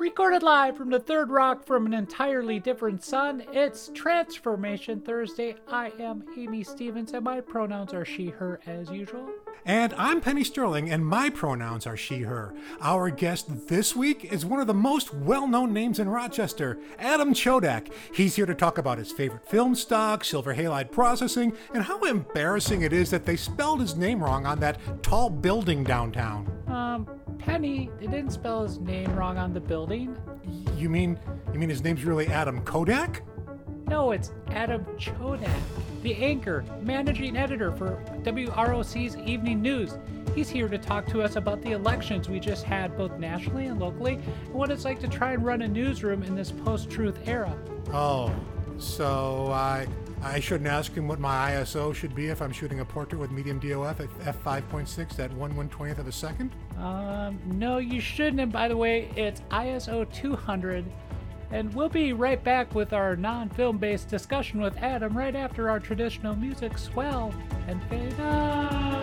Recorded live from the third rock from an entirely different sun, it's Transformation Thursday. I am Amy Stevens, and my pronouns are she, her, as usual. And I'm Penny Sterling, and my pronouns are she, her. Our guest this week is one of the most well known names in Rochester, Adam Chodak. He's here to talk about his favorite film stock, silver halide processing, and how embarrassing it is that they spelled his name wrong on that tall building downtown. Penny, they didn't spell his name wrong on the building. You mean you mean his name's really Adam Kodak? No, it's Adam Chodak, the anchor, managing editor for WROC's Evening News. He's here to talk to us about the elections we just had, both nationally and locally, and what it's like to try and run a newsroom in this post truth era. Oh, so I I shouldn't ask him what my ISO should be if I'm shooting a portrait with medium DOF at f5.6 at 1 120th of a second? Um, no, you shouldn't. And by the way, it's ISO 200. And we'll be right back with our non film based discussion with Adam right after our traditional music swell and fade out.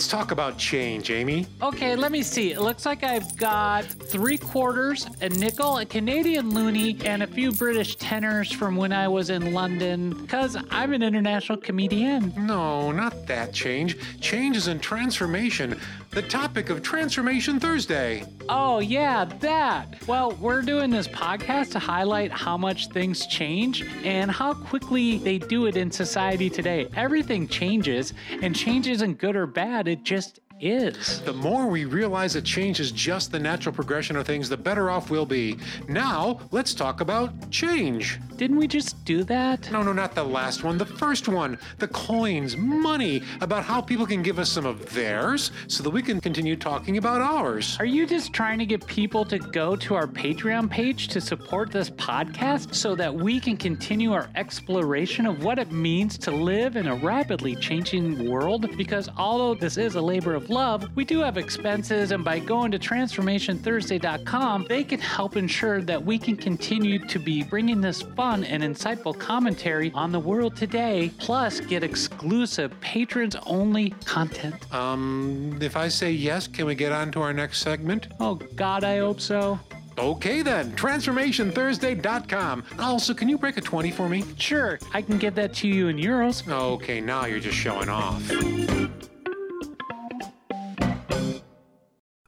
Let's talk about change, Amy. Okay, let me see. It looks like I've got three quarters, a nickel, a Canadian loonie, and a few British tenners from when I was in London, because I'm an international comedian. No, not that change. Change is in transformation. The topic of Transformation Thursday. Oh, yeah, that. Well, we're doing this podcast to highlight how much things change and how quickly they do it in society today. Everything changes, and change isn't good or bad, it just is. The more we realize that change is just the natural progression of things, the better off we'll be. Now, let's talk about change. Didn't we just do that? No, no, not the last one. The first one. The coins, money, about how people can give us some of theirs so that we can continue talking about ours. Are you just trying to get people to go to our Patreon page to support this podcast so that we can continue our exploration of what it means to live in a rapidly changing world? Because although this is a labor of love, we do have expenses, and by going to transformationthursday.com, they can help ensure that we can continue to be bringing this fun and insightful commentary on the world today, plus get exclusive patrons only content. Um, if I say yes, can we get on to our next segment? Oh, God, I hope so. Okay then, transformationthursday.com. Also, can you break a 20 for me? Sure, I can get that to you in euros. Okay, now you're just showing off.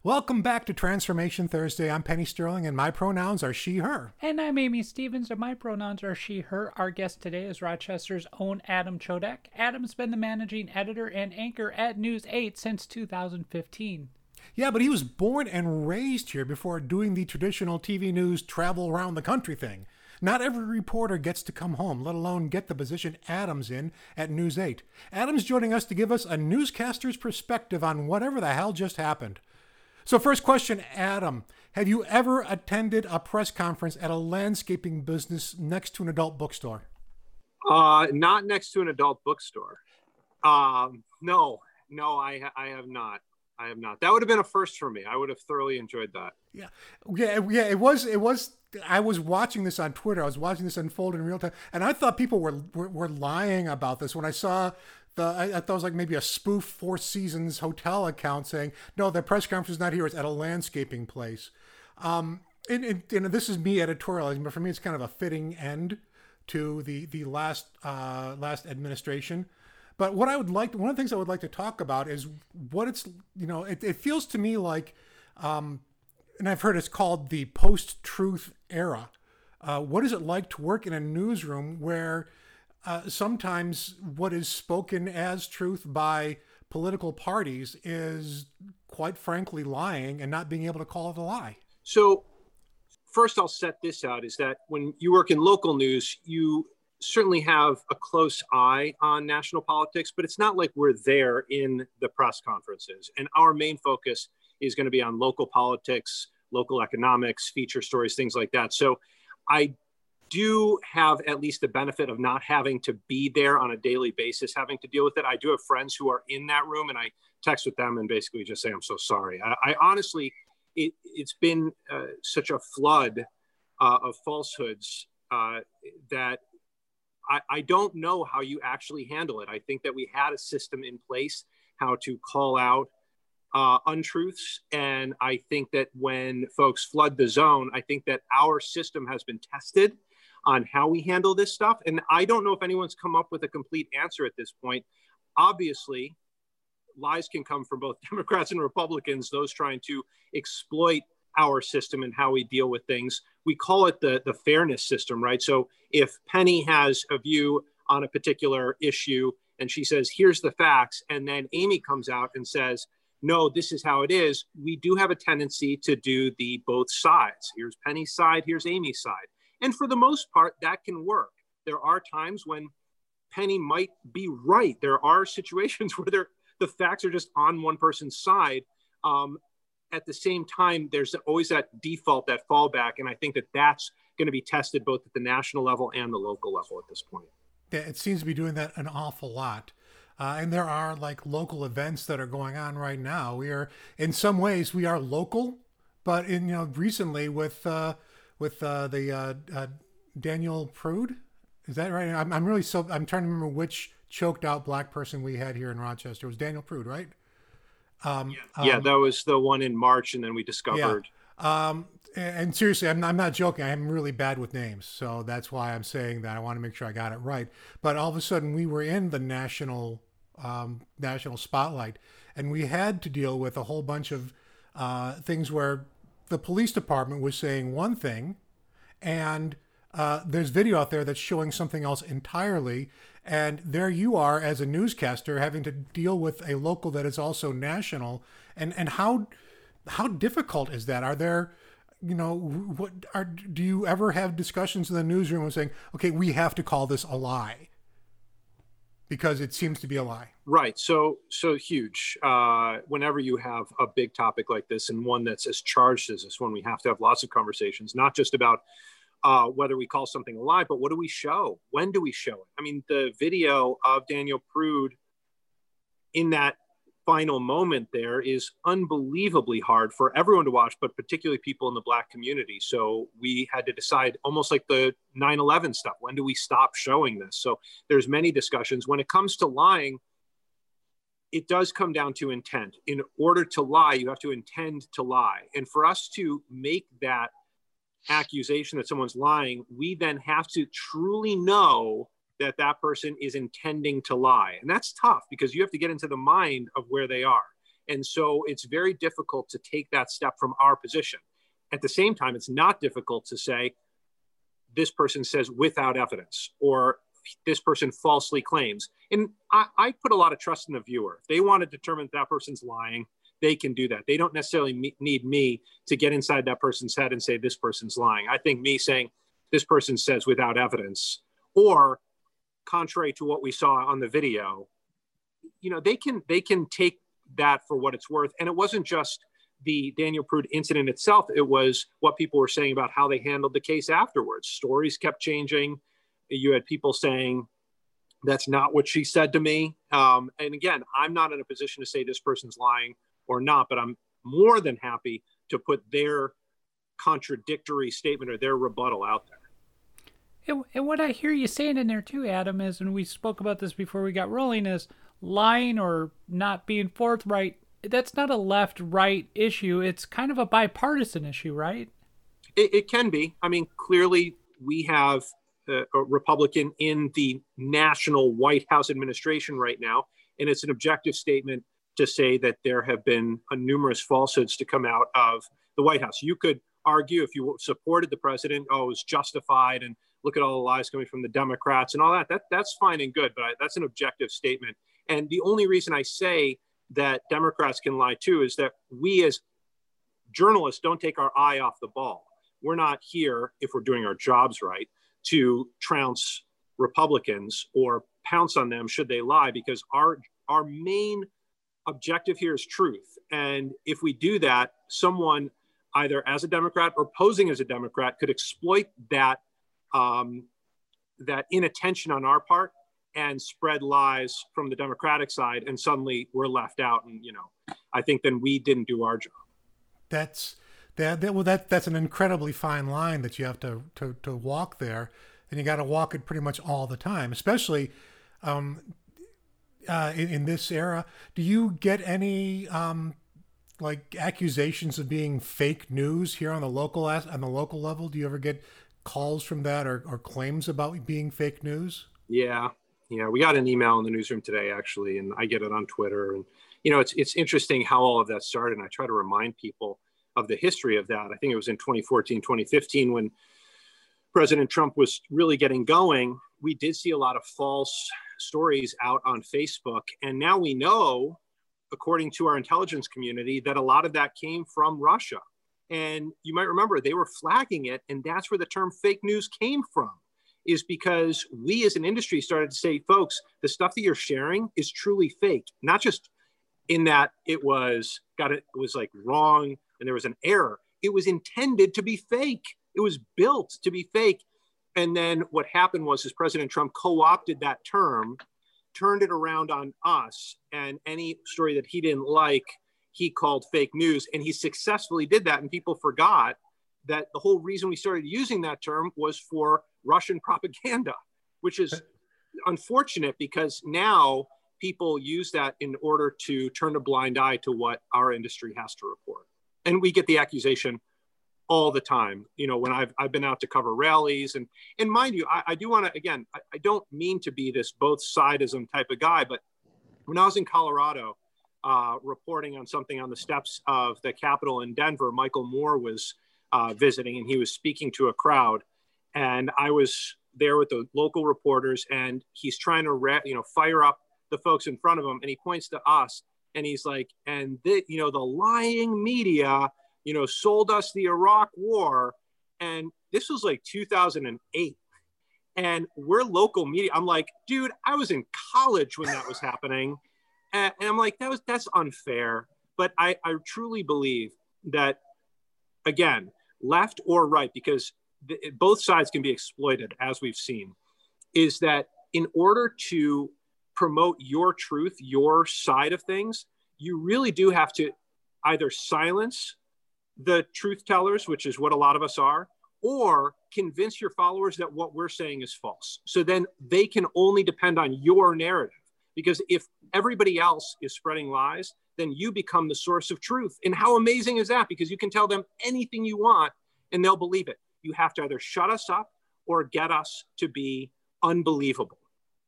Welcome back to Transformation Thursday. I'm Penny Sterling, and my pronouns are she, her. And I'm Amy Stevens, and my pronouns are she, her. Our guest today is Rochester's own Adam Chodak. Adam's been the managing editor and anchor at News 8 since 2015. Yeah, but he was born and raised here before doing the traditional TV news travel around the country thing. Not every reporter gets to come home, let alone get the position Adams in at News 8. Adam's joining us to give us a newscaster's perspective on whatever the hell just happened. So, first question, Adam. Have you ever attended a press conference at a landscaping business next to an adult bookstore? Uh, not next to an adult bookstore. Um, no, no, I, I have not. I have not. That would have been a first for me. I would have thoroughly enjoyed that. Yeah, yeah, yeah. It was. It was. I was watching this on Twitter. I was watching this unfold in real time, and I thought people were were, were lying about this when I saw the I, I, thought it was like maybe a spoof Four Seasons hotel account saying no, the press conference is not here; it's at a landscaping place. Um, and, and, and this is me editorializing, but for me, it's kind of a fitting end to the the last uh, last administration. But what I would like, one of the things I would like to talk about is what it's you know it, it feels to me like, um, and I've heard it's called the post truth era. Uh, what is it like to work in a newsroom where uh, sometimes what is spoken as truth by political parties is quite frankly lying and not being able to call it a lie. So, first, I'll set this out is that when you work in local news, you certainly have a close eye on national politics, but it's not like we're there in the press conferences. And our main focus is going to be on local politics, local economics, feature stories, things like that. So, I do have at least the benefit of not having to be there on a daily basis, having to deal with it. I do have friends who are in that room, and I text with them and basically just say, "I'm so sorry." I, I honestly, it, has been uh, such a flood uh, of falsehoods uh, that I, I don't know how you actually handle it. I think that we had a system in place how to call out uh, untruths. And I think that when folks flood the zone, I think that our system has been tested on how we handle this stuff. And I don't know if anyone's come up with a complete answer at this point. Obviously, lies can come from both Democrats and Republicans, those trying to exploit our system and how we deal with things. We call it the, the fairness system, right? So if Penny has a view on a particular issue and she says, here's the facts, and then Amy comes out and says, no, this is how it is, we do have a tendency to do the both sides. Here's Penny's side, here's Amy's side. And for the most part, that can work. There are times when Penny might be right. There are situations where the facts are just on one person's side. Um, at the same time, there's always that default, that fallback. And I think that that's going to be tested both at the national level and the local level at this point. Yeah, it seems to be doing that an awful lot. Uh, and there are like local events that are going on right now. We are, in some ways, we are local, but in you know recently with uh, with uh, the uh, uh, Daniel Prude, is that right? I'm, I'm really so I'm trying to remember which choked out black person we had here in Rochester. It was Daniel Prude, right? Um, yeah, um, that was the one in March, and then we discovered. Yeah. Um, and seriously, I'm, I'm not joking. I'm really bad with names, so that's why I'm saying that. I want to make sure I got it right. But all of a sudden, we were in the national um, national spotlight, and we had to deal with a whole bunch of uh, things where the police department was saying one thing, and uh, there's video out there that's showing something else entirely. And there you are as a newscaster having to deal with a local that is also national. And and how how difficult is that? Are there you know what are do you ever have discussions in the newsroom saying okay we have to call this a lie because it seems to be a lie. Right. So so huge. Uh, whenever you have a big topic like this and one that's as charged as this one we have to have lots of conversations not just about uh, whether we call something a lie but what do we show? When do we show it? I mean the video of daniel prude in that final moment there is unbelievably hard for everyone to watch, but particularly people in the Black community. So we had to decide, almost like the 9 11 stuff, when do we stop showing this? So there's many discussions. When it comes to lying, it does come down to intent. In order to lie, you have to intend to lie. And for us to make that accusation that someone's lying, we then have to truly know that that person is intending to lie. And that's tough because you have to get into the mind of where they are. And so it's very difficult to take that step from our position. At the same time, it's not difficult to say, this person says without evidence, or this person falsely claims. And I, I put a lot of trust in the viewer. If they want to determine that, person's lying, they can do that. They don't necessarily me- need me to get inside that person's head and say, this person's lying. I think me saying, this person says without evidence, or contrary to what we saw on the video, you know, they can they can take that for what it's worth. And it wasn't just the Daniel Prude incident itself, it was what people were saying about how they handled the case afterwards. Stories kept changing. You had people saying, that's not what she said to me. Um, and again, I'm not in a position to say this person's lying or not, but I'm more than happy to put their contradictory statement or their rebuttal out there. And, and what I hear you saying in there too, Adam, is, and we spoke about this before we got rolling, is lying or not being forthright. That's not a left right issue. It's kind of a bipartisan issue, right? It, it can be. I mean, clearly we have a, a Republican in the national White House administration right now, and it's an objective statement to say that there have been numerous falsehoods to come out of the White House. You could argue if you supported the president, oh, it was justified and look at all the lies coming from the Democrats and all that. That that's fine and good, but I, that's an objective statement. And the only reason I say that Democrats can lie too is that we as journalists don't take our eye off the ball. We're not here if we're doing our jobs right to trounce Republicans or pounce on them should they lie because our our main objective here is truth. And if we do that, someone either as a Democrat or posing as a Democrat could exploit that um, that inattention on our part and spread lies from the Democratic side, and suddenly we're left out. And you know, I think then we didn't do our job. That's that. that well, that that's an incredibly fine line that you have to to to walk there, and you got to walk it pretty much all the time. Especially, um, uh, in, in, this era, do you get any um, like accusations of being fake news here on the local on the local level? Do you ever get calls from that or, or claims about being fake news? Yeah, yeah, we got an email in the newsroom today actually, and I get it on Twitter. And you know, it's it's interesting how all of that started. And I try to remind people of the history of that. I think it was in 2014, 2015 when President Trump was really getting going. We did see a lot of false stories out on Facebook, and now we know, according to our intelligence community, that a lot of that came from Russia. And you might remember they were flagging it, and that's where the term fake news came from is because we as an industry started to say, folks, the stuff that you're sharing is truly fake, not just in that it was got it, it was like wrong and there was an error. It was intended to be fake. It was built to be fake. And then what happened was, is President Trump co-opted that term, turned it around on us, and any story that he didn't like, he called fake news, and he successfully did that. And people forgot that the whole reason we started using that term was for Russian propaganda, which is unfortunate because now people use that in order to turn a blind eye to what our industry has to report. And we get the accusation all the time. You know, when I've, I've been out to cover rallies and, and mind you, I, I do want to, again, I, I, don't mean to be this both sidism type of guy, but when I was in Colorado uh, reporting on something on the steps of the Capitol in Denver, Michael Moore was uh, visiting and he was speaking to a crowd. And I was there with the local reporters, and he's trying to, re- you know, fire up the folks in front of him, and he points to us, and he's like, and the, you know, the lying media, you know, sold us the Iraq War, and this was like 2008, and we're local media. I'm like, dude, I was in college when that was happening, and, I'm like, that was that's unfair. But I, I truly believe that, again, left or right, because both sides can be exploited, as we've seen, is that in order to promote your truth, your side of things, you really do have to either silence the truth tellers, which is what a lot of us are, or convince your followers that what we're saying is false. So then they can only depend on your narrative. Because if everybody else is spreading lies, then you become the source of truth. And how amazing is that? Because you can tell them anything you want and they'll believe it you have to either shut us up or get us to be unbelievable.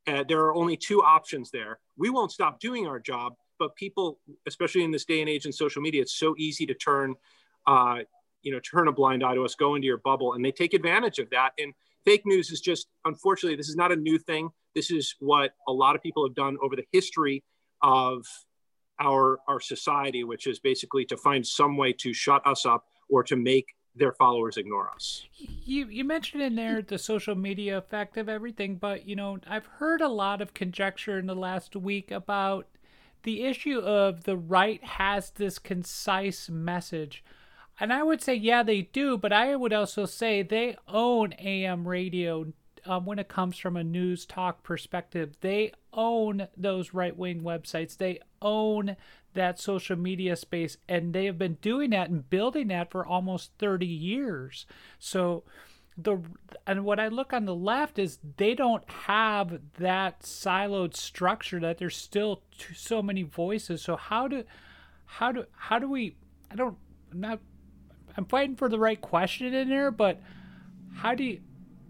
Uh, there are only two options there. We won't stop doing our job, but people, especially in this day and age in social media, it's so easy to turn, uh, you know, turn a blind eye to us, go into your bubble, and they take advantage of that. And fake news is just, unfortunately, this is not a new thing. This is what a lot of people have done over the history of our our society, which is basically to find some way to shut us up or to make their followers ignore us. You you mentioned in there the social media effect of everything, but you know I've heard a lot of conjecture in the last week about the issue of the right has this concise message. And I would say, yeah, they do, but I would also say they own AM radio um, when it comes from a news talk perspective. They own those right wing websites. They own that social media space and they have been doing that and building that for almost 30 years so the and what i look on the left is they don't have that siloed structure that there's still so many voices so how do how do how do we i don't I'm not i'm fighting for the right question in there but how do you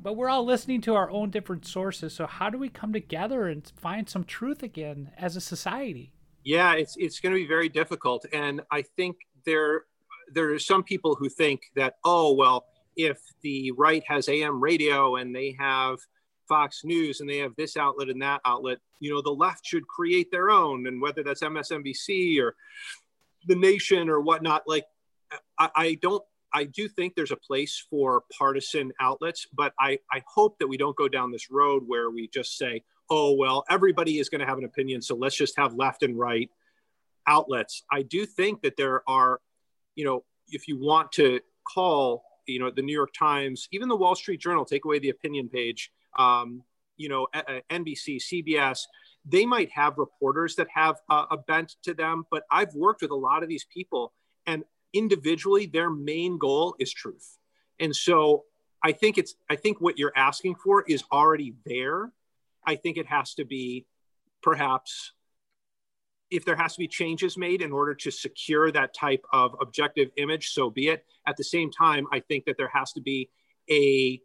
but we're all listening to our own different sources. So how do we come together and find some truth again as a society? Yeah, it's it's going to be very difficult, and I think there there are some people who think that oh well, if the right has AM radio and they have Fox News and they have this outlet and that outlet, you know, the left should create their own, and whether that's MSNBC or the Nation or whatnot, like I, I don't I do think there's a place for partisan outlets, but I, I hope that we don't go down this road where we just say, oh, well, everybody is going to have an opinion. So let's just have left and right outlets. I do think that there are, you know, if you want to call, you know, the New York Times, even the Wall Street Journal, take away the opinion page, um, you know, NBC, CBS, they might have reporters that have a, a bent to them, but I've worked with a lot of these people and individually their main goal is truth. And so I think it's, I think what you're asking for is already there I think it has to be perhaps if there has to be changes made in order to secure that type of objective image, so be it. At the same time, I think that there has to be a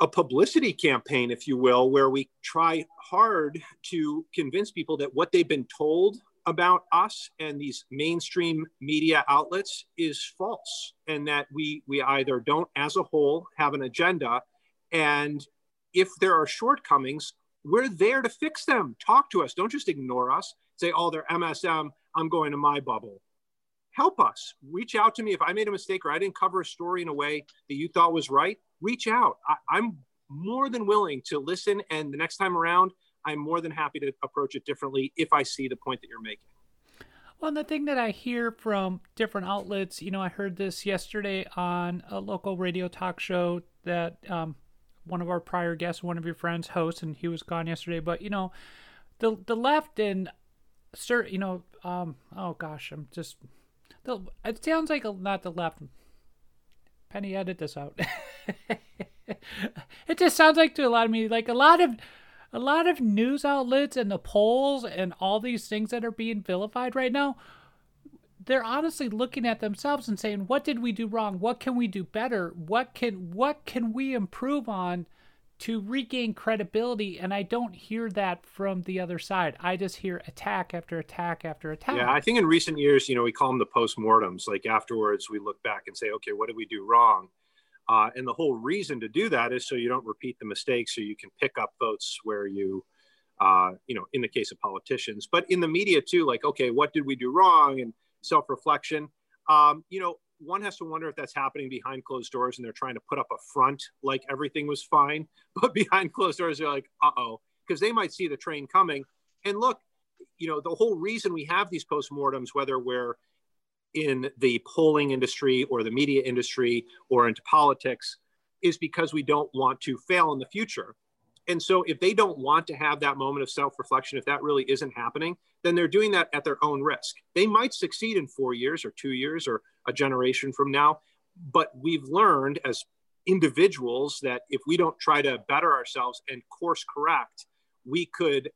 a publicity campaign, if you will, where we try hard to convince people that what they've been told about us and these mainstream media outlets is false and that we we either don't as a whole have an agenda and if there are shortcomings we're there to fix them. Talk to us. Don't just ignore us. Say oh they're msm i'm going to my bubble. Help us. Reach out to me. If i made a mistake or i didn't cover a story in a way that you thought was right reach out. I, i'm more than willing to listen and the next time around I'm more than happy to approach it differently if I see the point that you're making. Well, the thing that I hear from different outlets, you know, I heard this yesterday on a local radio talk show that um, one of our prior guests, one of your friends, hosts, and he was gone yesterday. But you know, the the left and sir, you know, um, oh gosh, I'm just. The, it sounds like a, not the left. Penny, edit this out. it just sounds like to a lot of me like a lot of a lot of news outlets and the polls and all these things that are being vilified right now, they're honestly looking at themselves and saying, "What did we do wrong? What can we do better? What can what can we improve on to regain credibility?" And I don't hear that from the other side. I just hear attack after attack after attack. Yeah, I think in recent years, you know, we call them the postmortems. Like afterwards, we look back and say, "Okay, what did we do wrong?" Uh, and the whole reason to do that is so you don't repeat the mistakes, so you can pick up votes where you, uh, you know, in the case of politicians, but in the media too, like, okay, what did we do wrong? And self reflection. Um, you know, one has to wonder if that's happening behind closed doors and they're trying to put up a front like everything was fine, but behind closed doors, they're like, uh oh, because they might see the train coming. And look, you know, the whole reason we have these postmortems, whether we're in the polling industry or the media industry or into politics is because we don't want to fail in the future. And so if they don't want to have that moment of self-reflection, if that really isn't happening, then they're doing that at their own risk. They might succeed in four years or two years or a generation from now, but we've learned as individuals that if we don't try to better ourselves and course correct, we could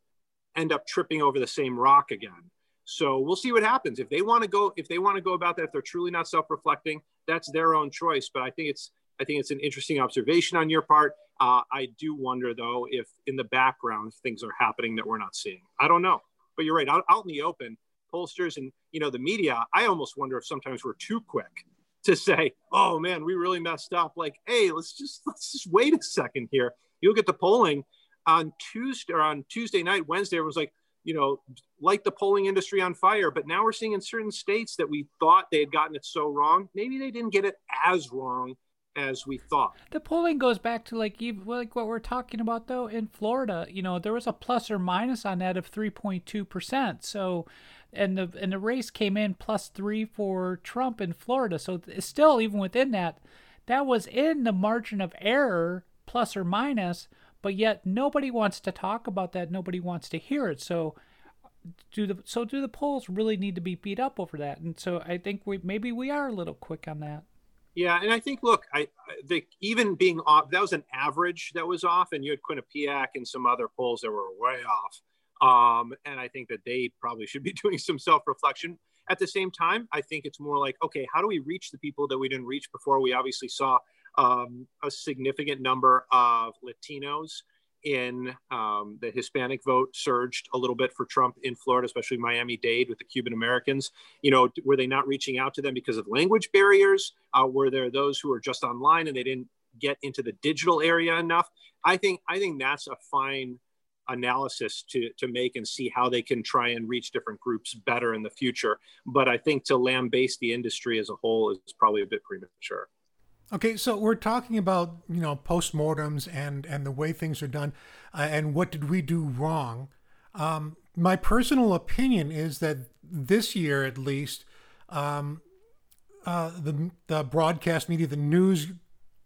end up tripping over the same rock again. So we'll see what happens. If they want to go, if they want to go about that, if they're truly not self-reflecting, that's their own choice. But I think it's, I think it's an interesting observation on your part. Uh, I do wonder though if in the background things are happening that we're not seeing. I don't know, but you're right. Out, out in the open, pollsters and you know the media. I almost wonder if sometimes we're too quick to say, "Oh man, we really messed up." Like, hey, let's just let's just wait a second here. You look at the polling on Tuesday or on Tuesday night, Wednesday, it was like you know, light the polling industry on fire. But now we're seeing in certain states that we thought they had gotten it so wrong, maybe they didn't get it as wrong as we thought. The polling goes back to like even like what we're talking about though in Florida. You know, there was a plus or minus on that of 3.2 percent. So, and the and the race came in plus three for Trump in Florida. So it's still, even within that, that was in the margin of error, plus or minus but yet nobody wants to talk about that. Nobody wants to hear it. So do the so do the polls really need to be beat up over that? And so I think we maybe we are a little quick on that. Yeah, and I think look, I even being off, that was an average that was off, and you had Quinnipiac and some other polls that were way off. Um, and I think that they probably should be doing some self-reflection. At the same time, I think it's more like, okay, how do we reach the people that we didn't reach before? We obviously saw um, a significant number of Latinos in um, the Hispanic vote surged a little bit for Trump in Florida, especially Miami Dade with the Cuban Americans. You know, were they not reaching out to them because of language barriers? Uh, were there those who were just online and they didn't get into the digital area enough? I think I think that's a fine analysis to to make and see how they can try and reach different groups better in the future. But I think to lambaste the industry as a whole is probably a bit premature. Okay, so we're talking about you know postmortems and and the way things are done, uh, and what did we do wrong? Um, my personal opinion is that this year, at least, um, uh, the the broadcast media, the news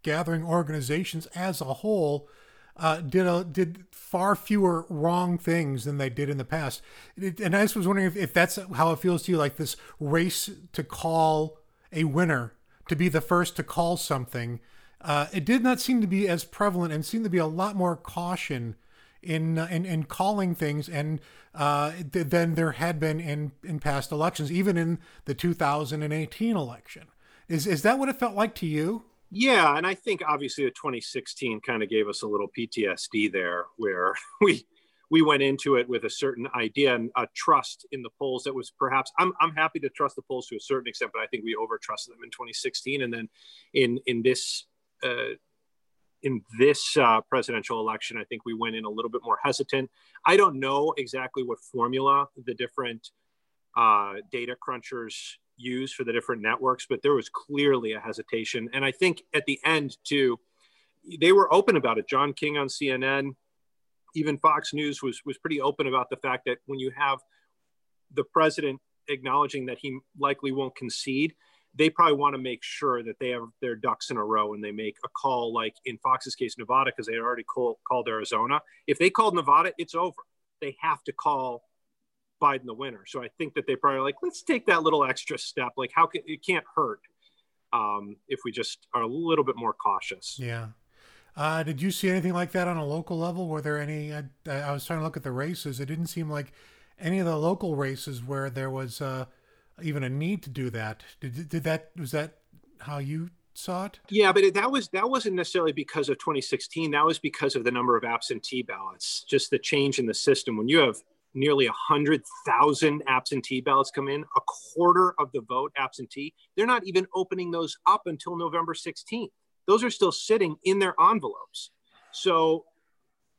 gathering organizations as a whole, uh, did a, did far fewer wrong things than they did in the past. It, and I just was wondering if, if that's how it feels to you, like this race to call a winner to be the first to call something, uh, it did not seem to be as prevalent and seemed to be a lot more caution in uh, in, in calling things and uh, th- than there had been in in past elections, even in the 2018 election. Is is that what it felt like to you? Yeah, and I think obviously the 2016 kind of gave us a little PTSD there, where we we went into it with a certain idea and a trust in the polls that was perhaps I'm, I'm happy to trust the polls to a certain extent, but I think we over trusted them in 2016, and then in in this uh, in this uh, presidential election, I think we went in a little bit more hesitant. I don't know exactly what formula the different uh, data crunchers use for the different networks, but there was clearly a hesitation. And I think at the end, too, they were open about it. John King on CNN, even Fox News was, was pretty open about the fact that when you have the president acknowledging that he likely won't concede, they probably want to make sure that they have their ducks in a row and they make a call like in Fox's case, Nevada, because they already call, called Arizona. If they called Nevada, it's over. They have to call Biden the winner. So I think that they probably like, let's take that little extra step. Like how can, it can't hurt um, if we just are a little bit more cautious. Yeah. Uh, did you see anything like that on a local level? Were there any? I, I was trying to look at the races. It didn't seem like any of the local races where there was uh, even a need to do that. Did, did that was that how you saw it? Yeah, but that was that wasn't necessarily because of 2016. That was because of the number of absentee ballots. Just the change in the system. When you have nearly 100,000 absentee ballots come in, a quarter of the vote absentee, they're not even opening those up until November 16th. Those are still sitting in their envelopes. So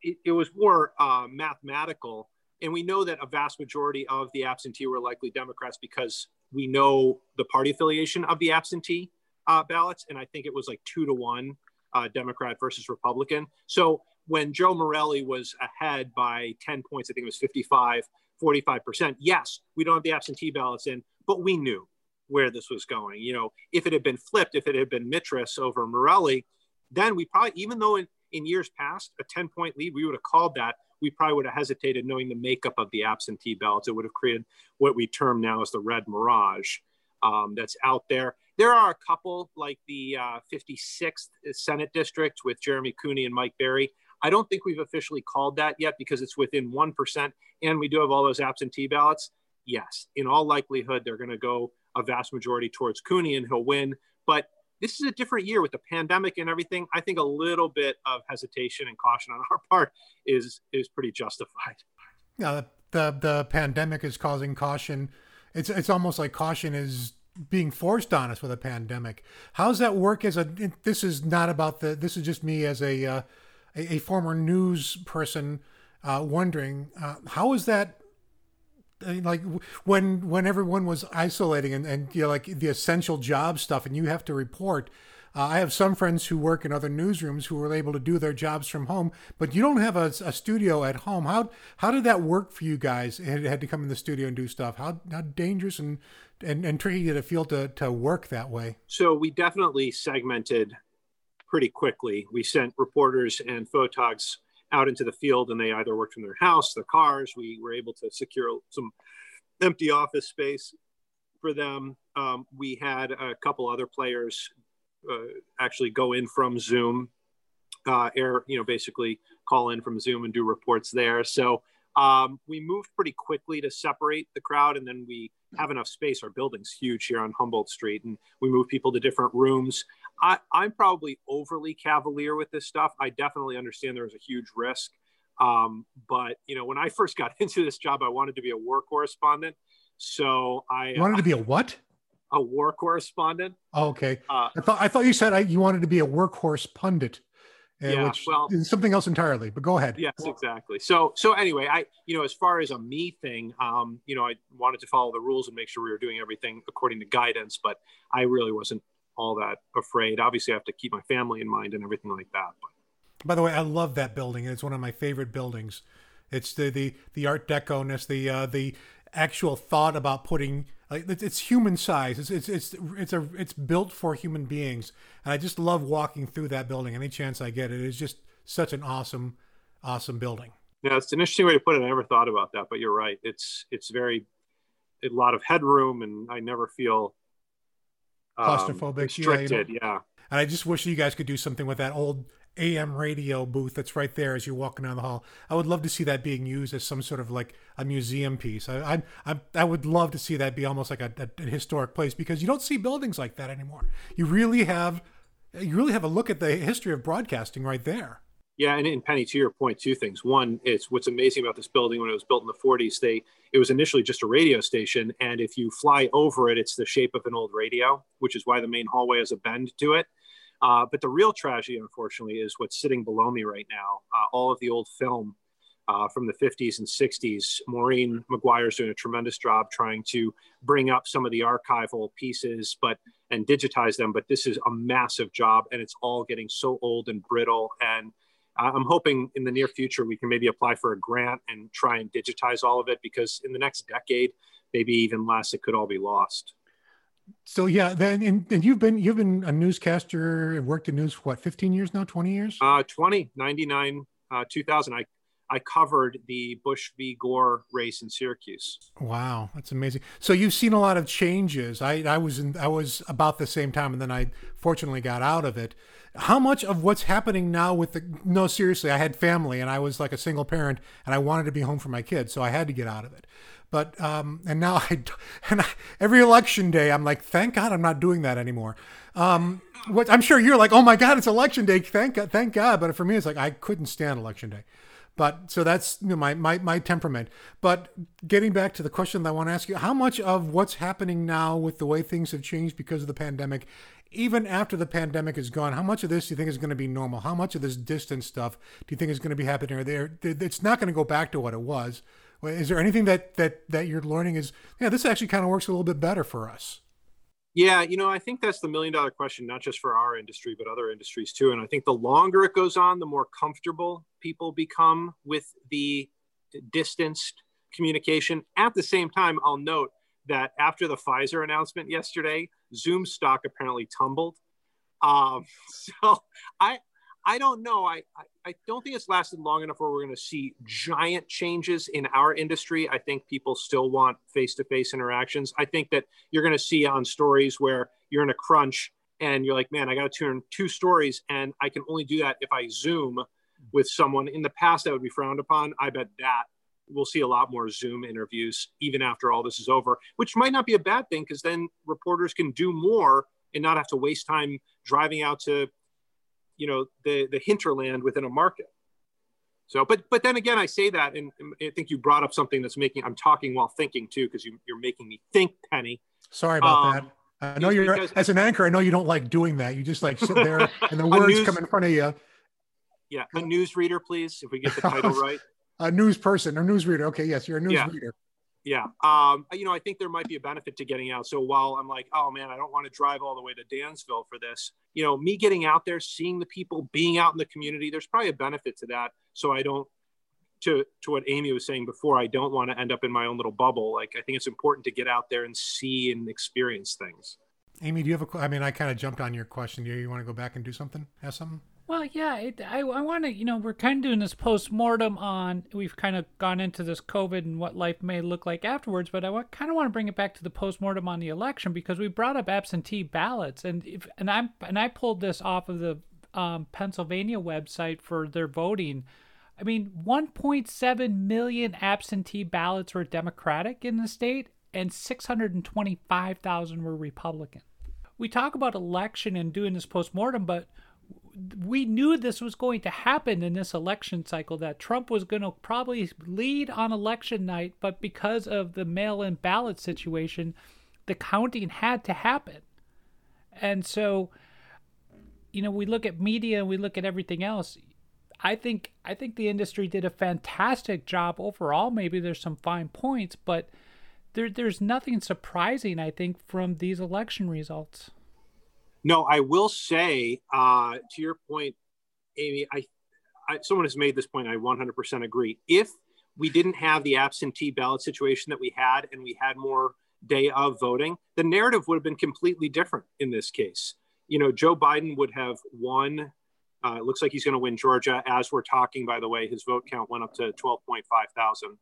it, it was more uh, mathematical and we know that a vast majority of the absentee were likely Democrats because we know the party affiliation of the absentee uh, ballots. And I think it was like two to one uh, Democrat versus Republican. So when Joe Morelle was ahead by 10 points, I think it was 55, 45%. Yes, we don't have the absentee ballots in, but we knew where this was going. You know, if it had been flipped, if it had been Mitris over Morelle, then we probably, even though in, in years past, a 10 point lead, we would have called that we probably would have hesitated knowing the makeup of the absentee ballots. It would have created what we term now as the red mirage um, that's out there. There are a couple like the uh, 56th Senate district with Jeremy Cooney and Mike Barry. I don't think we've officially called that yet because it's within 1%. And we do have all those absentee ballots. Yes, in all likelihood, they're going to go a vast majority towards Cooney and he'll win. But this is a different year with the pandemic and everything. I think a little bit of hesitation and caution on our part is is pretty justified. Yeah, the the pandemic is causing caution. It's it's almost like caution is being forced on us with a pandemic. How's that work as a? This is not about the. This is just me as a uh, a, a, former news person uh, wondering uh, how is that like when when everyone was isolating and, and you know like the essential job stuff and you have to report uh, i have some friends who work in other newsrooms who were able to do their jobs from home but you don't have a, a studio at home. How how did that work for you guys? Had, had to come in the studio and do stuff. How, how dangerous and, and and tricky did it feel to to work that way? So we definitely segmented pretty quickly. We sent reporters and photogs out into the field and they either worked from their house, their cars. We were able to secure some empty office space for them. Um, we had a couple other players uh, actually go in from Zoom, uh, air, you know, basically call in from Zoom and do reports there. So um, we moved pretty quickly to separate the crowd and then we have enough space. Our building's huge here on Humboldt Street and we move people to different rooms. I, I'm probably overly cavalier with this stuff. I definitely understand there's a huge risk. Um, but you know, when I first got into this job, I wanted to be a war correspondent. So I you wanted to be a what? A war correspondent. Oh, okay. Uh, I thought I thought you said I, you wanted to be a workhorse pundit. Uh, yeah, which well, is something else entirely. But go ahead. Yes, exactly. So, so anyway, I, you know, as far as a me thing, um, you know, I wanted to follow the rules and make sure we were doing everything according to guidance, but I really wasn't all that afraid. Obviously, I have to keep my family in mind and everything like that. But. By the way, I love that building. It's one of my favorite buildings. It's the the the Art Deco ness, the uh, the actual thought about putting like it's human size. It's it's it's it's a it's built for human beings, and I just love walking through that building. Any chance I get, it is just such an awesome, awesome building. Yeah, it's an interesting way to put it. I never thought about that, but you're right. It's it's very a lot of headroom, and I never feel Um, Claustrophobic, yeah, restricted. Yeah, And I just wish you guys could do something with that old AM radio booth that's right there as you're walking down the hall. I would love to see that being used as some sort of like a museum piece. I I I, I would love to see that be almost like a, a, a historic place because you don't see buildings like that anymore. You really have you really have a look at the history of broadcasting right there. Yeah, and, and Penny, to your point, two things. One, it's what's amazing about this building when it was built in the 40s. They it was initially just a radio station, and if you fly over it, it's the shape of an old radio, which is why the main hallway has a bend to it. Uh, but the real tragedy, unfortunately, is what's sitting below me right now. Uh, all of the old film uh, from the 50s and 60s. Maureen McGuire's doing a tremendous job trying to bring up some of the archival pieces, but and digitize them. But this is a massive job, and it's all getting so old and brittle. And I'm hoping in the near future we can maybe apply for a grant and try and digitize all of it because in the next decade, maybe even less, it could all be lost. So yeah, then and, and you've been you've been a newscaster, and worked in news for what, 15 years now, 20 years? Uh, 20, 99, uh, 2000. I I covered the Bush v. Gore race in Syracuse. Wow, that's amazing. So you've seen a lot of changes. I, I was in I was about the same time, and then I fortunately got out of it. How much of what's happening now with the no seriously, I had family and I was like a single parent, and I wanted to be home for my kids, so I had to get out of it. But um, and now I and I, every election day I'm like, thank God I'm not doing that anymore. Um, what I'm sure you're like, oh my God, it's election day, thank God, thank God. But for me, it's like I couldn't stand election day. But so that's you know, my, my my temperament. But getting back to the question that I want to ask you, how much of what's happening now with the way things have changed because of the pandemic, even after the pandemic is gone, how much of this do you think is going to be normal? How much of this distance stuff do you think is going to be happening or there? It's not going to go back to what it was. Is there anything that that that you're learning is yeah, this actually kind of works a little bit better for us? Yeah, you know, I think that's the million dollar question, not just for our industry, but other industries too. And I think the longer it goes on, the more comfortable people become with the distanced communication. At the same time, I'll note that after the Pfizer announcement yesterday, Zoom stock apparently tumbled. Um, so I, I don't know. I, I, I don't think it's lasted long enough where we're going to see giant changes in our industry. I think people still want face to face interactions. I think that you're going to see on stories where you're in a crunch and you're like, man, I got to turn two stories and I can only do that if I Zoom with someone. In the past, that would be frowned upon. I bet that we'll see a lot more Zoom interviews even after all this is over, which might not be a bad thing because then reporters can do more and not have to waste time driving out to you know the the hinterland within a market. So but but then again i say that and i think you brought up something that's making i'm talking while thinking too because you, you're making me think penny. Sorry about um, that. I know you're because, as an anchor i know you don't like doing that. You just like sit there and the words news, come in front of you. Yeah a news reader please if we get the title right. A news person or news reader. Okay yes you're a news yeah. Yeah. Um, you know, I think there might be a benefit to getting out. So while I'm like, oh man, I don't want to drive all the way to Dansville for this, you know, me getting out there, seeing the people, being out in the community, there's probably a benefit to that. So I don't, to, to what Amy was saying before, I don't want to end up in my own little bubble. Like, I think it's important to get out there and see and experience things. Amy, do you have a, I mean, I kind of jumped on your question. Do you, you want to go back and do something? Ask something? Well, yeah, it, I, I want to, you know, we're kind of doing this post mortem on, we've kind of gone into this COVID and what life may look like afterwards, but I kind of want to bring it back to the post mortem on the election because we brought up absentee ballots, and if, and I'm and I pulled this off of the um, Pennsylvania website for their voting. I mean, 1.7 million absentee ballots were Democratic in the state, and 625,000 were Republican. We talk about election and doing this post mortem, but we knew this was going to happen in this election cycle that Trump was going to probably lead on election night, but because of the mail in ballot situation, the counting had to happen. And so, you know, we look at media and we look at everything else. I think I think the industry did a fantastic job overall. Maybe there's some fine points, but there there's nothing surprising I think from these election results. No, I will say uh, to your point, Amy. I, I someone has made this point. I 100% agree. If we didn't have the absentee ballot situation that we had, and we had more day of voting, the narrative would have been completely different in this case. You know, Joe Biden would have won. Uh, it looks like he's going to win Georgia. As we're talking, by the way, his vote count went up to 12.5 thousand.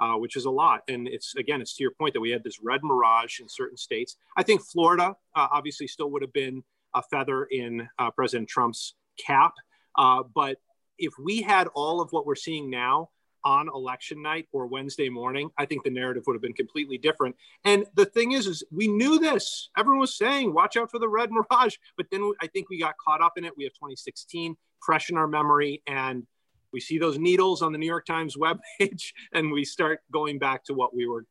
Uh, which is a lot. And it's again, it's to your point that we had this red mirage in certain states. I think Florida uh, obviously still would have been a feather in uh, President Trump's cap, uh, but if we had all of what we're seeing now on election night or Wednesday morning, I think the narrative would have been completely different. And the thing is, is we knew this. Everyone was saying, "Watch out for the red mirage," but then I think we got caught up in it. We have 2016 fresh in our memory, and we see those needles on the New York Times webpage, and we start going back to what we were,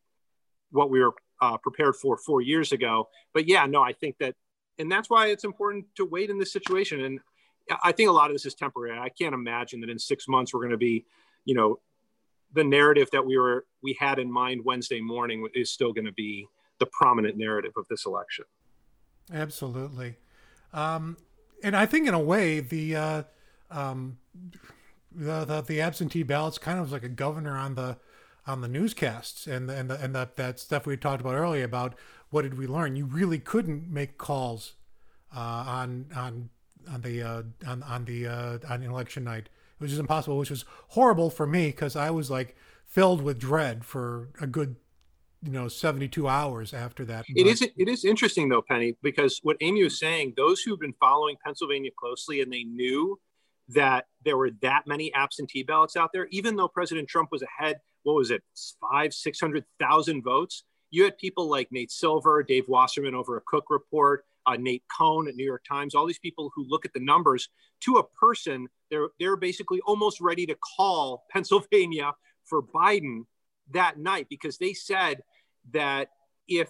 what we were uh, prepared for four years ago. But yeah, no, I think that, and that's why it's important to wait in this situation. And I think a lot of this is temporary. I can't imagine that in six months we're going to be, you know, the narrative that we were we had in mind Wednesday morning is still going to be the prominent narrative of this election. Absolutely, um, and I think in a way the, uh, um, the the the absentee ballots kind of was like a governor on the on the newscasts and the, and the, and the, that stuff we talked about earlier about what did we learn. You really couldn't make calls uh, on on on the uh, on on the uh, on election night which is impossible, which was horrible for me because I was like filled with dread for a good, you know, 72 hours after that. It is, it is interesting though, Penny, because what Amy was saying, those who've been following Pennsylvania closely and they knew that there were that many absentee ballots out there, even though President Trump was ahead, what was it, five, 600,000 votes? You had people like Nate Silver, Dave Wasserman over a Cook report, uh, Nate Cohn at New York Times, all these people who look at the numbers to a person, they're, they're basically almost ready to call Pennsylvania for Biden that night because they said that if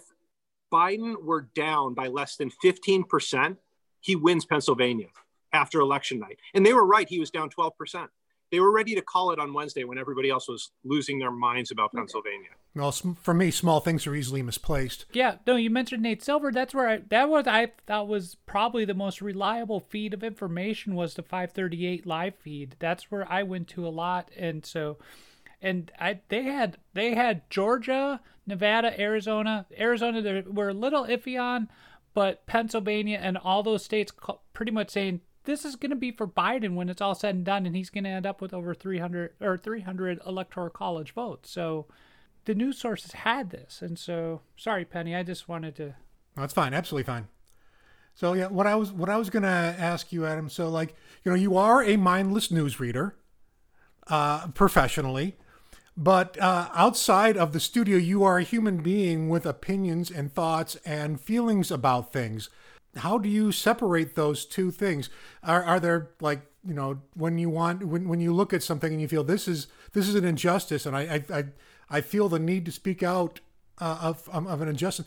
Biden were down by less than 15%, he wins Pennsylvania after election night. And they were right, he was down 12% they were ready to call it on Wednesday when everybody else was losing their minds about Pennsylvania. Well, for me, small things are easily misplaced. Yeah, no, you mentioned Nate Silver. That's where I that was I thought was probably the most reliable feed of information was the 538 live feed. That's where I went to a lot, and so, and I they had they had Georgia, Nevada, Arizona, Arizona. They were a little iffy on, but Pennsylvania and all those states pretty much saying this is going to be for Biden when it's all said and done, and he's going to end up with over 300 or 300 electoral college votes. So the news sources had this, and so sorry, Penny, I just wanted to. That's fine, absolutely fine. So yeah, what I was what I was going to ask you, Adam. So like, you know, you are a mindless news reader, uh, professionally. But uh, outside of the studio, you are a human being with opinions and thoughts and feelings about things how do you separate those two things? Are are there like you know when you want when when you look at something and you feel this is this is an injustice and I I I, I feel the need to speak out uh, of um, of an injustice.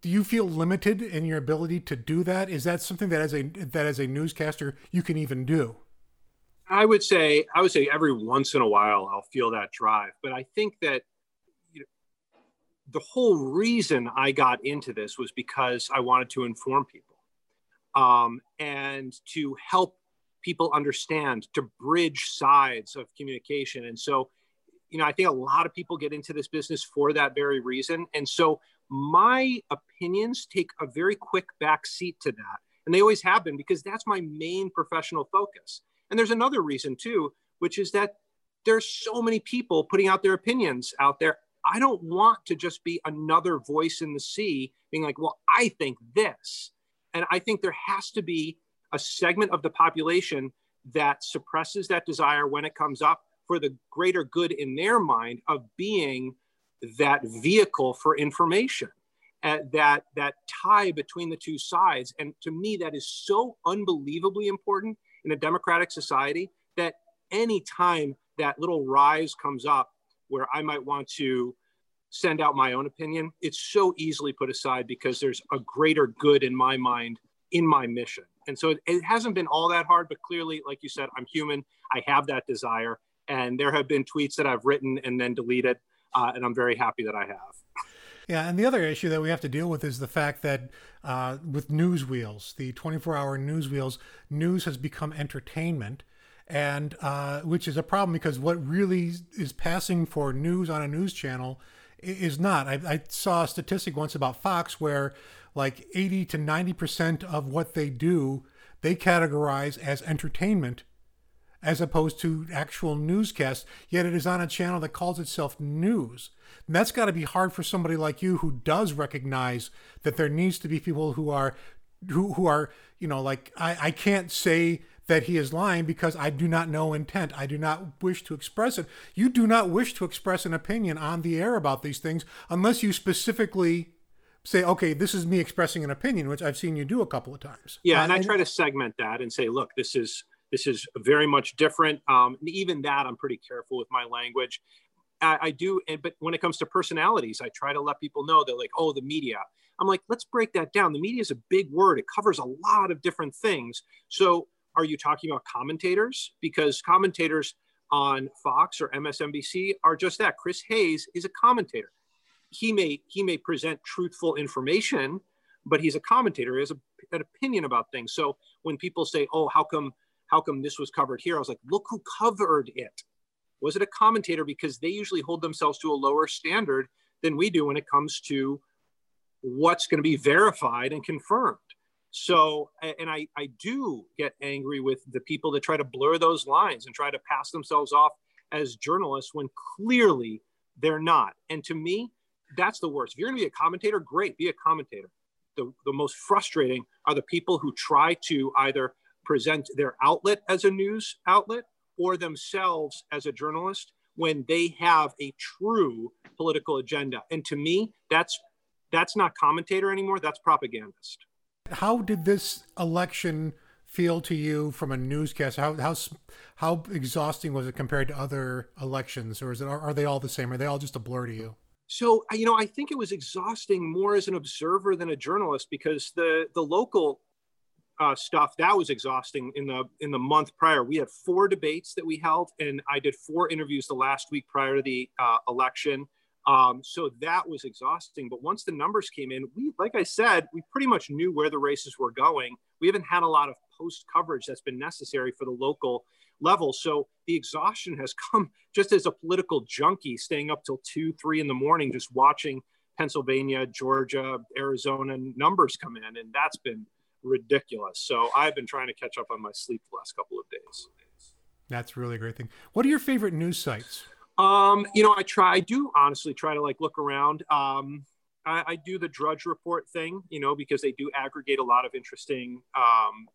Do you feel limited in your ability to do that? Is that something that as a that as a newscaster you can even do? I would say I would say every once in a while I'll feel that drive, but I think that the whole reason I got into this was because I wanted to inform people um, and to help people understand, to bridge sides of communication. And so, you know, I think a lot of people get into this business for that very reason. And so, my opinions take a very quick back seat to that. And they always have been because that's my main professional focus. And there's another reason too, which is that there's so many people putting out their opinions out there I don't want to just be another voice in the sea being like, well, I think this. And I think there has to be a segment of the population that suppresses that desire when it comes up for the greater good in their mind of being that vehicle for information. Uh, that that tie between the two sides and to me that is so unbelievably important in a democratic society that any time that little rise comes up where I might want to send out my own opinion, it's so easily put aside because there's a greater good in my mind in my mission. And so it, it, hasn't been all that hard, but clearly, like you said, I'm human. I have that desire. And there have been tweets that I've written and then deleted. Uh, and I'm very happy that I have. Yeah, and the other issue that we have to deal with is the fact that uh, with newsreels, the 24-hour news wheels, news has become entertainment, and uh, which is a problem because what really is passing for news on a news channel is not. I, I saw a statistic once about Fox where like 80 to 90% of what they do, they categorize as entertainment. as opposed to actual newscasts, yet it is on a channel that calls itself news. And that's got to be hard for somebody like you who does recognize that there needs to be people who are who who are, you know, like I, I can't say that he is lying because I do not know intent. I do not wish to express it. You do not wish to express an opinion on the air about these things unless you specifically say, okay, this is me expressing an opinion, which I've seen you do a couple of times. Yeah, and I try to segment that and say, look, this is this is very much different. Um, even that, I'm pretty careful with my language. I, I do, and, but when it comes to personalities, I try to let people know they're like, oh, the media. I'm like, let's break that down. The media is a big word. It covers a lot of different things. So, are you talking about commentators? Because commentators on Fox or MSNBC are just that. Chris Hayes is a commentator. He may he may present truthful information but he's a commentator. He has a, an opinion about things. So when people say oh how come how come this was covered here? I was like look who covered it. Was it a commentator? Because they usually hold themselves to a lower standard than we do when it comes to what's going to be verified and confirmed so and i i do get angry with the people that try to blur those lines and try to pass themselves off as journalists when clearly they're not and to me that's the worst. If you're going to be a commentator, great, be a commentator. The, the most frustrating are the people who try to either present their outlet as a news outlet or themselves as a journalist when they have a true political agenda. And to me, that's that's not commentator anymore. That's propagandist. How did this election feel to you from a newscast? How how how exhausting was it compared to other elections, or is it are they all the same? Are they all just a blur to you? so you know i think it was exhausting more as an observer than a journalist because the the local uh, stuff that was exhausting in the in the month prior we had four debates that we held and i did four interviews the last week prior to the uh, election um, so that was exhausting but once the numbers came in we like i said we pretty much knew where the races were going we haven't had a lot of post coverage that's been necessary for the local level. So the exhaustion has come just as a political junkie, staying up till two, three in the morning, just watching Pennsylvania, Georgia, Arizona numbers come in. And that's been ridiculous. So I've been trying to catch up on my sleep the last couple of days. That's really a great thing. What are your favorite news sites? Um, you know, I try, I do honestly try to like look around. Um, I, I, do the Drudge Report thing, you know, because they do aggregate a lot of interesting um,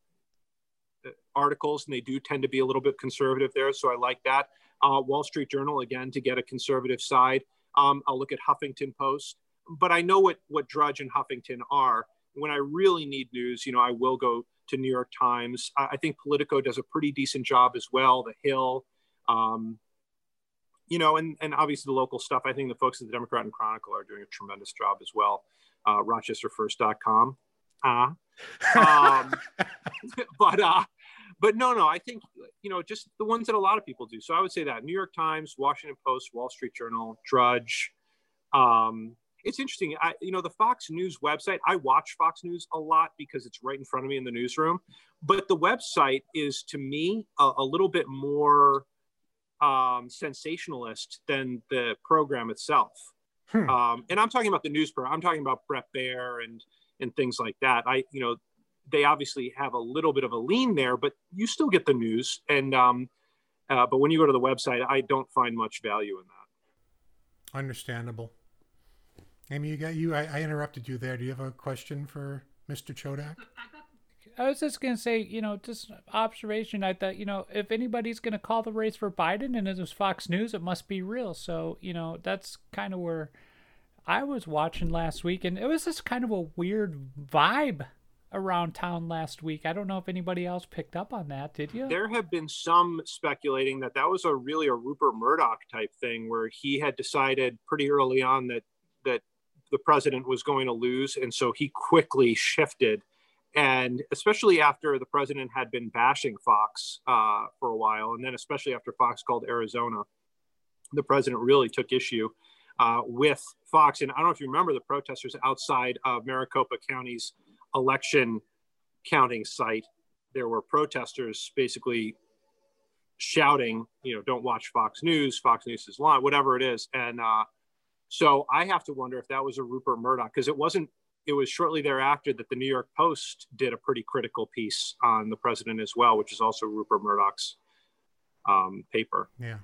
articles, and they do tend to be a little bit conservative there. So I like that. Uh, Wall Street Journal, again, to get a conservative side. Um, I'll look at Huffington Post, but I know what, what Drudge and Huffington are. When I really need news, you know, I will go to New York Times. I, I think Politico does a pretty decent job as well. The Hill, um, you know, and, and obviously the local stuff. I think the folks at the Democrat and Chronicle are doing a tremendous job as well. Uh, RochesterFirst.com. Uh, um, but uh, but no, no, I think you know just the ones that a lot of people do. So I would say that New York Times, Washington Post, Wall Street Journal, Drudge. Um, it's interesting. I, you know, the Fox News website. I watch Fox News a lot because it's right in front of me in the newsroom. But the website is, to me, a, a little bit more um, sensationalist than the program itself. Hmm. Um, and I'm talking about the news program. I'm talking about Bret Baier and and things like that. I, you know, they obviously have a little bit of a lean there, but you still get the news. And, um, uh, but when you go to the website, I don't find much value in that. Understandable. Amy, you got you. I, I interrupted you there. Do you have a question for Mr. Chodak? I was just gonna say, you know, just observation. I thought, you know, if anybody's gonna call the race for Biden and it was Fox News, it must be real. So, you know, that's kind of where I was watching last week, and it was just kind of a weird vibe around town last week. I don't know if anybody else picked up on that. Did you? There have been some speculating that that was a really a Rupert Murdoch type thing, where he had decided pretty early on that that the president was going to lose, and so he quickly shifted. And especially after the president had been bashing Fox uh, for a while, and then especially after Fox called Arizona, the president really took issue uh, with Fox. And I don't know if you remember the protesters outside of Maricopa County's election counting site. There were protesters basically shouting, you know, don't watch Fox News, Fox News is lying, whatever it is. And uh, so I have to wonder if that was a Rupert Murdoch, because it wasn't, it was shortly thereafter that the New York Post did a pretty critical piece on the president as well, which is also Rupert Murdoch's um, paper. Yeah.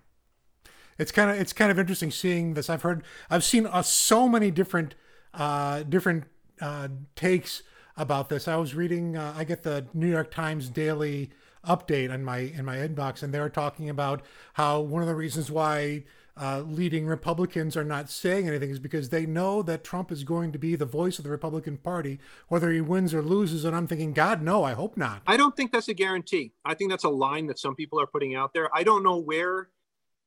It's kind of it's kind of interesting seeing this. I've heard I've seen uh, so many different uh, different uh, takes about this. I was reading. Uh, I get the New York Times daily update in my in my inbox, and they're talking about how one of the reasons why uh, leading Republicans are not saying anything is because they know that Trump is going to be the voice of the Republican Party, whether he wins or loses. And I'm thinking, God, no, I hope not. I don't think that's a guarantee. I think that's a line that some people are putting out there. I don't know where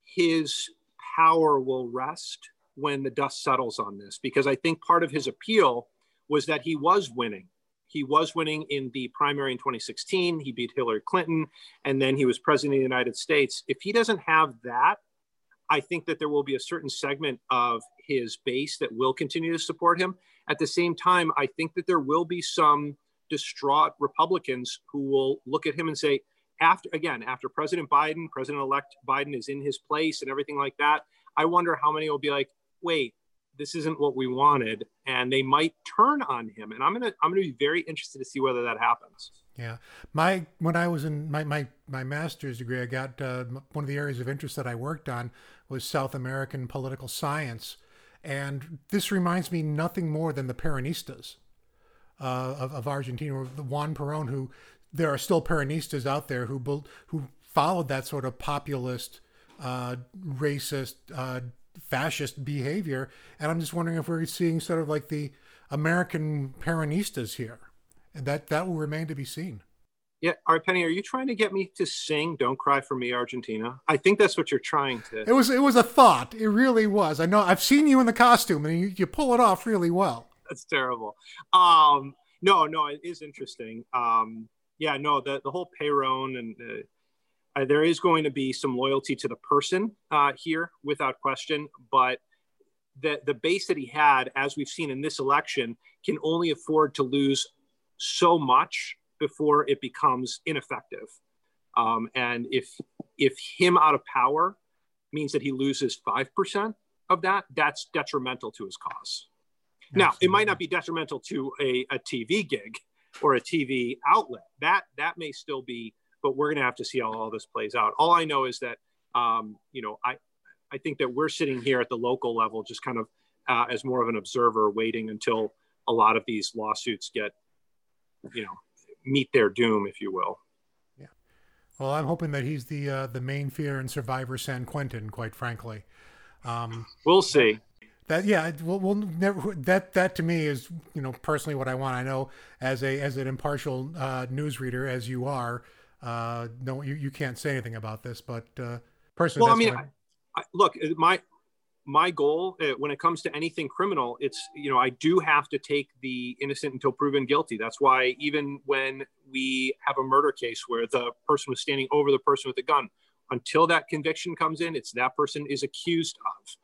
his power will rest when the dust settles on this, because I think part of his appeal was that he was winning. He was winning in the primary in 2016. He beat Hillary Clinton, and then he was president of the United States. If he doesn't have that, I think that there will be a certain segment of his base that will continue to support him. At the same time, I think that there will be some distraught Republicans who will look at him and say, after again after president biden president-elect biden is in his place and everything like that i wonder how many will be like wait this isn't what we wanted and they might turn on him. And i'm gonna i'm gonna be very interested to see whether that happens. Yeah. My when i was in my my, my master's degree i got uh, one of the areas of interest that i worked on was south american political science and this reminds me nothing more than the peronistas uh, of, of Argentina, Juan Perón, who there are still Peronistas out there who who followed that sort of populist, uh, racist, uh, fascist behavior, and I'm just wondering if we're seeing sort of like the American Peronistas here, and that that will remain to be seen. Yeah, all right, Penny, are you trying to get me to sing "Don't Cry for Me, Argentina"? I think that's what you're trying to. It was it was a thought. It really was. I know. I've seen you in the costume, and you, you pull it off really well. That's terrible. Um, no, no, it is interesting. Um, yeah, no, the, the whole Perón and uh, uh, there is going to be some loyalty to the person uh, here without question, but the, the base that he had, as we've seen in this election, can only afford to lose so much before it becomes ineffective. Um, and if if him out of power means that he loses five percent of that, that's detrimental to his cause. Absolutely. Now, it might not be detrimental to a, a TV gig, or a TV outlet. That that may still be, but we're going to have to see how all this plays out. All I know is that um, you know I I think that we're sitting here at the local level, just kind of uh, as more of an observer, waiting until a lot of these lawsuits get you know meet their doom, if you will. Yeah. Well, I'm hoping that he's the uh, the main fear in Survivor San Quentin. Quite frankly. Um, we'll see that yeah we'll, we'll never that that to me is you know personally what i want i know as a as an impartial uh, news reader as you are uh no you, you can't say anything about this but uh personally well i mean I, I, look my my goal uh, when it comes to anything criminal it's you know i do have to take the innocent until proven guilty that's why even when we have a murder case where the person was standing over the person with the gun until that conviction comes in it's that person is accused of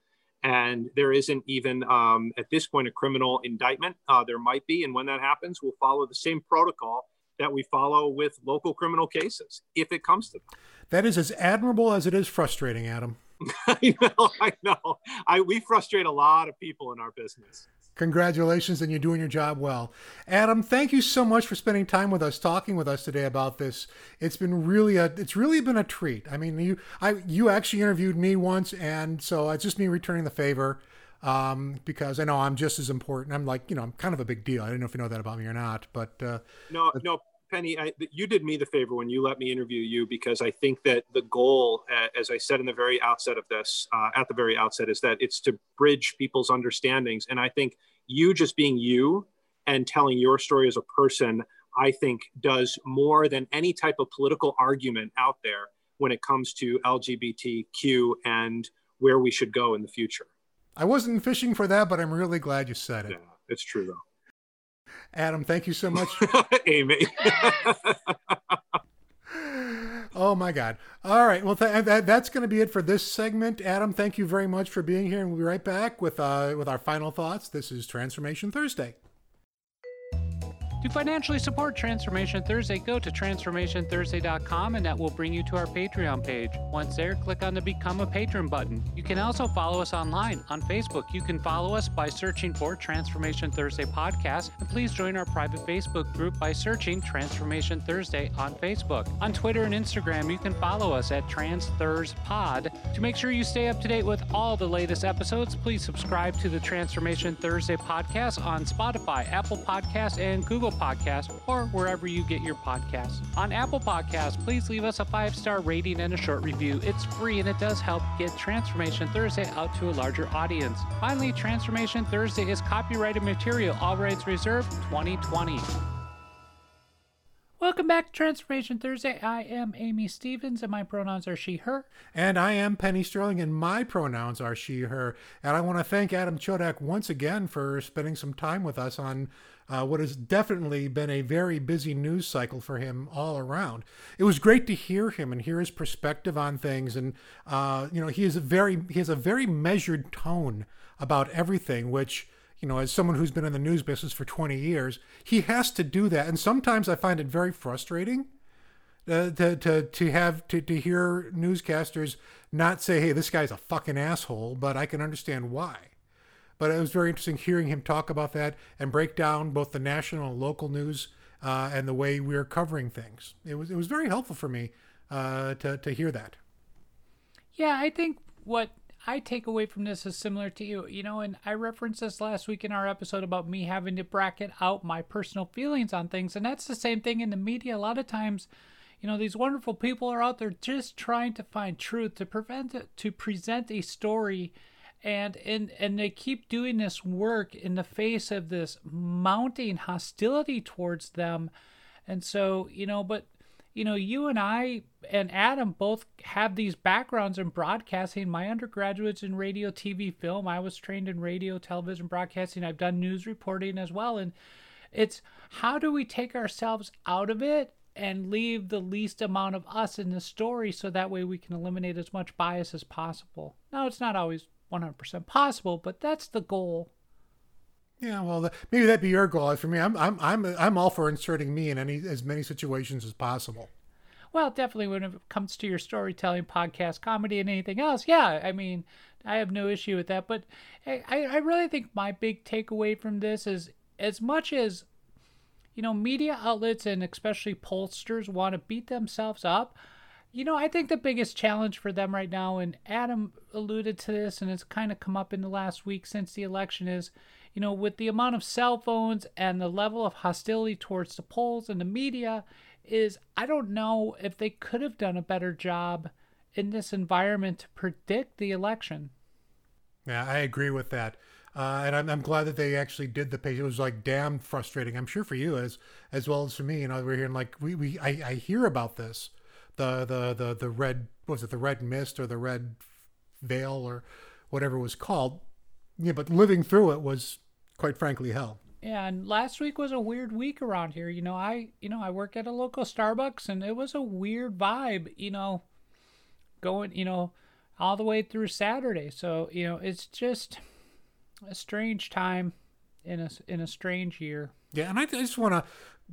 and there isn't even um, at this point a criminal indictment. Uh, there might be, and when that happens, we'll follow the same protocol that we follow with local criminal cases if it comes to them. That is as admirable as it is frustrating, Adam. I know, I know. I, we frustrate a lot of people in our business. Congratulations, and you're doing your job well. Adam, thank you so much for spending time with us, talking with us today about this. It's been really a, it's really been a treat. I mean, you, I, you actually interviewed me once, and so it's just me returning the favor, um, because I know I'm just as important. I'm like, you know, I'm kind of a big deal. I don't know if you know that about me or not, but uh, no, no, Penny, I, you did me the favor when you let me interview you because I think that the goal, as I said in the very outset of this, uh, at the very outset, is that it's to bridge people's understandings. And I think you just being you and telling your story as a person, I think does more than any type of political argument out there when it comes to LGBTQ and where we should go in the future. I wasn't fishing for that, but I'm really glad you said it. Yeah, it's true though. Adam, thank you so much. Amy. oh my God. All right. Well, th- that, that's going to be it for this segment. Adam, thank you very much for being here. And we'll be right back with, uh, with our final thoughts. This is Transformation Thursday. To financially support Transformation Thursday, go to transformationthursday.com and that will bring you to our Patreon page. Once there, click on the Become a Patron button. You can also follow us online on Facebook. You can follow us by searching for Transformation Thursday Podcast, and please join our private Facebook group by searching Transformation Thursday on Facebook. On Twitter and Instagram, you can follow us at TransThursPod. To make sure you stay up to date with all the latest episodes, please subscribe to the Transformation Thursday podcast on Spotify, Apple Podcasts, and Google Podcasts, or wherever you get your podcasts. On Apple Podcasts, please leave us a five star rating and a short review. It's free and it does help get Transformation Thursday out to a larger audience. Finally, Transformation Thursday is copyrighted material, all rights reserved 2020. Welcome back to Transformation Thursday. I am Amy Stevens, and my pronouns are she, her. And I am Penny Sterling, and my pronouns are she, her. And I want to thank Adam Chodak once again for spending some time with us on uh, what has definitely been a very busy news cycle for him all around. It was great to hear him and hear his perspective on things. And, uh, you know, he, is a very, he has a very measured tone about everything, which you know, as someone who's been in the news business for 20 years, he has to do that. And sometimes I find it very frustrating uh, to, to, to have to, to hear newscasters not say, hey, this guy's a fucking asshole, but I can understand why. But it was very interesting hearing him talk about that and break down both the national and local news uh, and the way we are covering things. It was, it was very helpful for me uh, to, to hear that. Yeah, I think what I take away from this is similar to you, you know, and I referenced this last week in our episode about me having to bracket out my personal feelings on things. And that's the same thing in the media. A lot of times, you know, these wonderful people are out there just trying to find truth, to prevent to present a story. And, and and they keep doing this work in the face of this mounting hostility towards them. And so, you know, but you know, you and I and Adam both have these backgrounds in broadcasting. My undergraduate's in radio, TV, film. I was trained in radio, television broadcasting. I've done news reporting as well. And it's how do we take ourselves out of it and leave the least amount of us in the story so that way we can eliminate as much bias as possible. Now, it's not always 100% possible, but that's the goal. Yeah, well, the, maybe that'd be your goal. For me, I'm I'm I'm I'm all for inserting me in any as many situations as possible. Well, definitely when it comes to your storytelling, podcast, comedy, and anything else, yeah, I mean, I have no issue with that. But I I really think my big takeaway from this is as much as you know, media outlets and especially pollsters want to beat themselves up. You know, I think the biggest challenge for them right now, and Adam alluded to this, and it's kind of come up in the last week since the election, is you know, with the amount of cell phones and the level of hostility towards the polls and the media, is I don't know if they could have done a better job in this environment to predict the election. Yeah, I agree with that. Uh, and I'm, I'm glad that they actually did the page. It was like damn frustrating. I'm sure for you as as well as for me. You know, we're hearing like we, we I, I hear about this, the the the the red was it the red mist or the red veil or whatever it was called. Yeah, but living through it was quite frankly hell. Yeah, and last week was a weird week around here. You know, I you know I work at a local Starbucks, and it was a weird vibe. You know, going you know all the way through Saturday. So you know, it's just a strange time in a in a strange year. Yeah, and I, I just want to,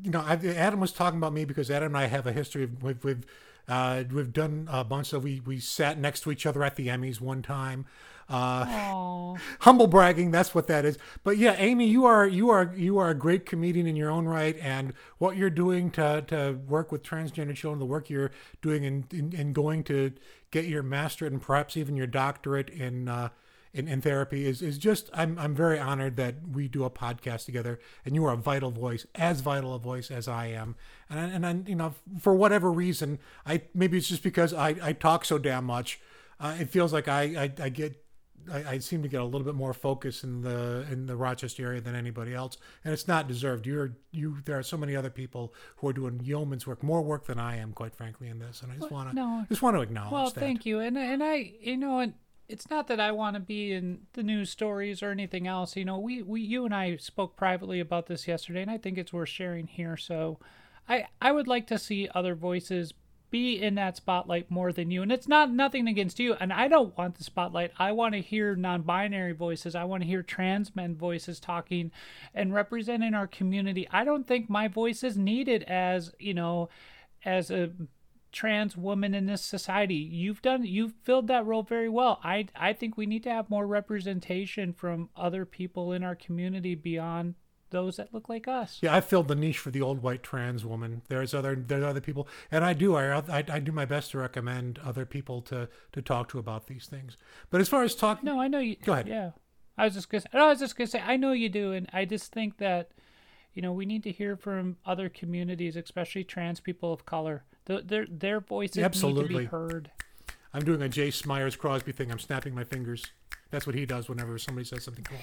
you know, I, Adam was talking about me because Adam and I have a history of we've we've, uh, we've done a bunch of we we sat next to each other at the Emmys one time. Uh, humble bragging, that's what that is. But yeah, Amy, you are you are you are a great comedian in your own right, and what you're doing to to work with transgender children, the work you're doing in in, in going to get your masterate and perhaps even your doctorate in. Uh, in, in therapy is, is just I'm I'm very honored that we do a podcast together and you are a vital voice as vital a voice as I am and and I, you know for whatever reason I maybe it's just because I, I talk so damn much uh, it feels like I, I, I get I, I, seem to get a little bit more focus in the in the Rochester area than anybody else, and it's not deserved. You're you. There are so many other people who are doing yeoman's work, more work than I am, quite frankly, in this. And I just want to no. just want to acknowledge. Well, that. thank you, and and I you know and it's not that I want to be in the news stories or anything else. You know, we we you and I spoke privately about this yesterday, and I think it's worth sharing here. So, I I would like to see other voices be in that spotlight more than you. And it's not nothing against you. And I don't want the spotlight. I want to hear non binary voices. I want to hear trans men voices talking and representing our community. I don't think my voice is needed as, you know, as a trans woman in this society. You've done you've filled that role very well. I I think we need to have more representation from other people in our community beyond those that look like us. Yeah, I filled the niche for the old white trans woman. There's other there's other people, and I do I, I, I do my best to recommend other people to to talk to about these things. But as far as talk, no, I know you. Go ahead. Yeah, I was just gonna. No, I was just gonna say I know you do, and I just think that you know we need to hear from other communities, especially trans people of color. The, their their voices Absolutely. need to be heard. I'm doing a Jay Smyers Crosby thing. I'm snapping my fingers. That's what he does whenever somebody says something cool.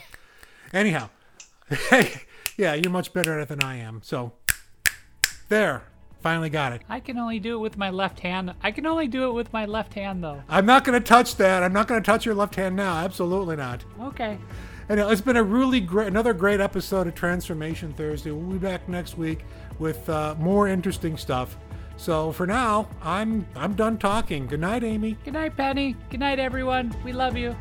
Anyhow, Hey yeah, you're much better at it than I am. So there, finally got it. I can only do it with my left hand. I can only do it with my left hand, though. I'm not going to touch that. I'm not going to touch your left hand now. Absolutely not. Okay. And it's been a really great, another great episode of Transformation Thursday. We'll be back next week with uh, more interesting stuff. So for now, I'm I'm done talking. Good night, Amy. Good night, Penny. Good night, everyone. We love you.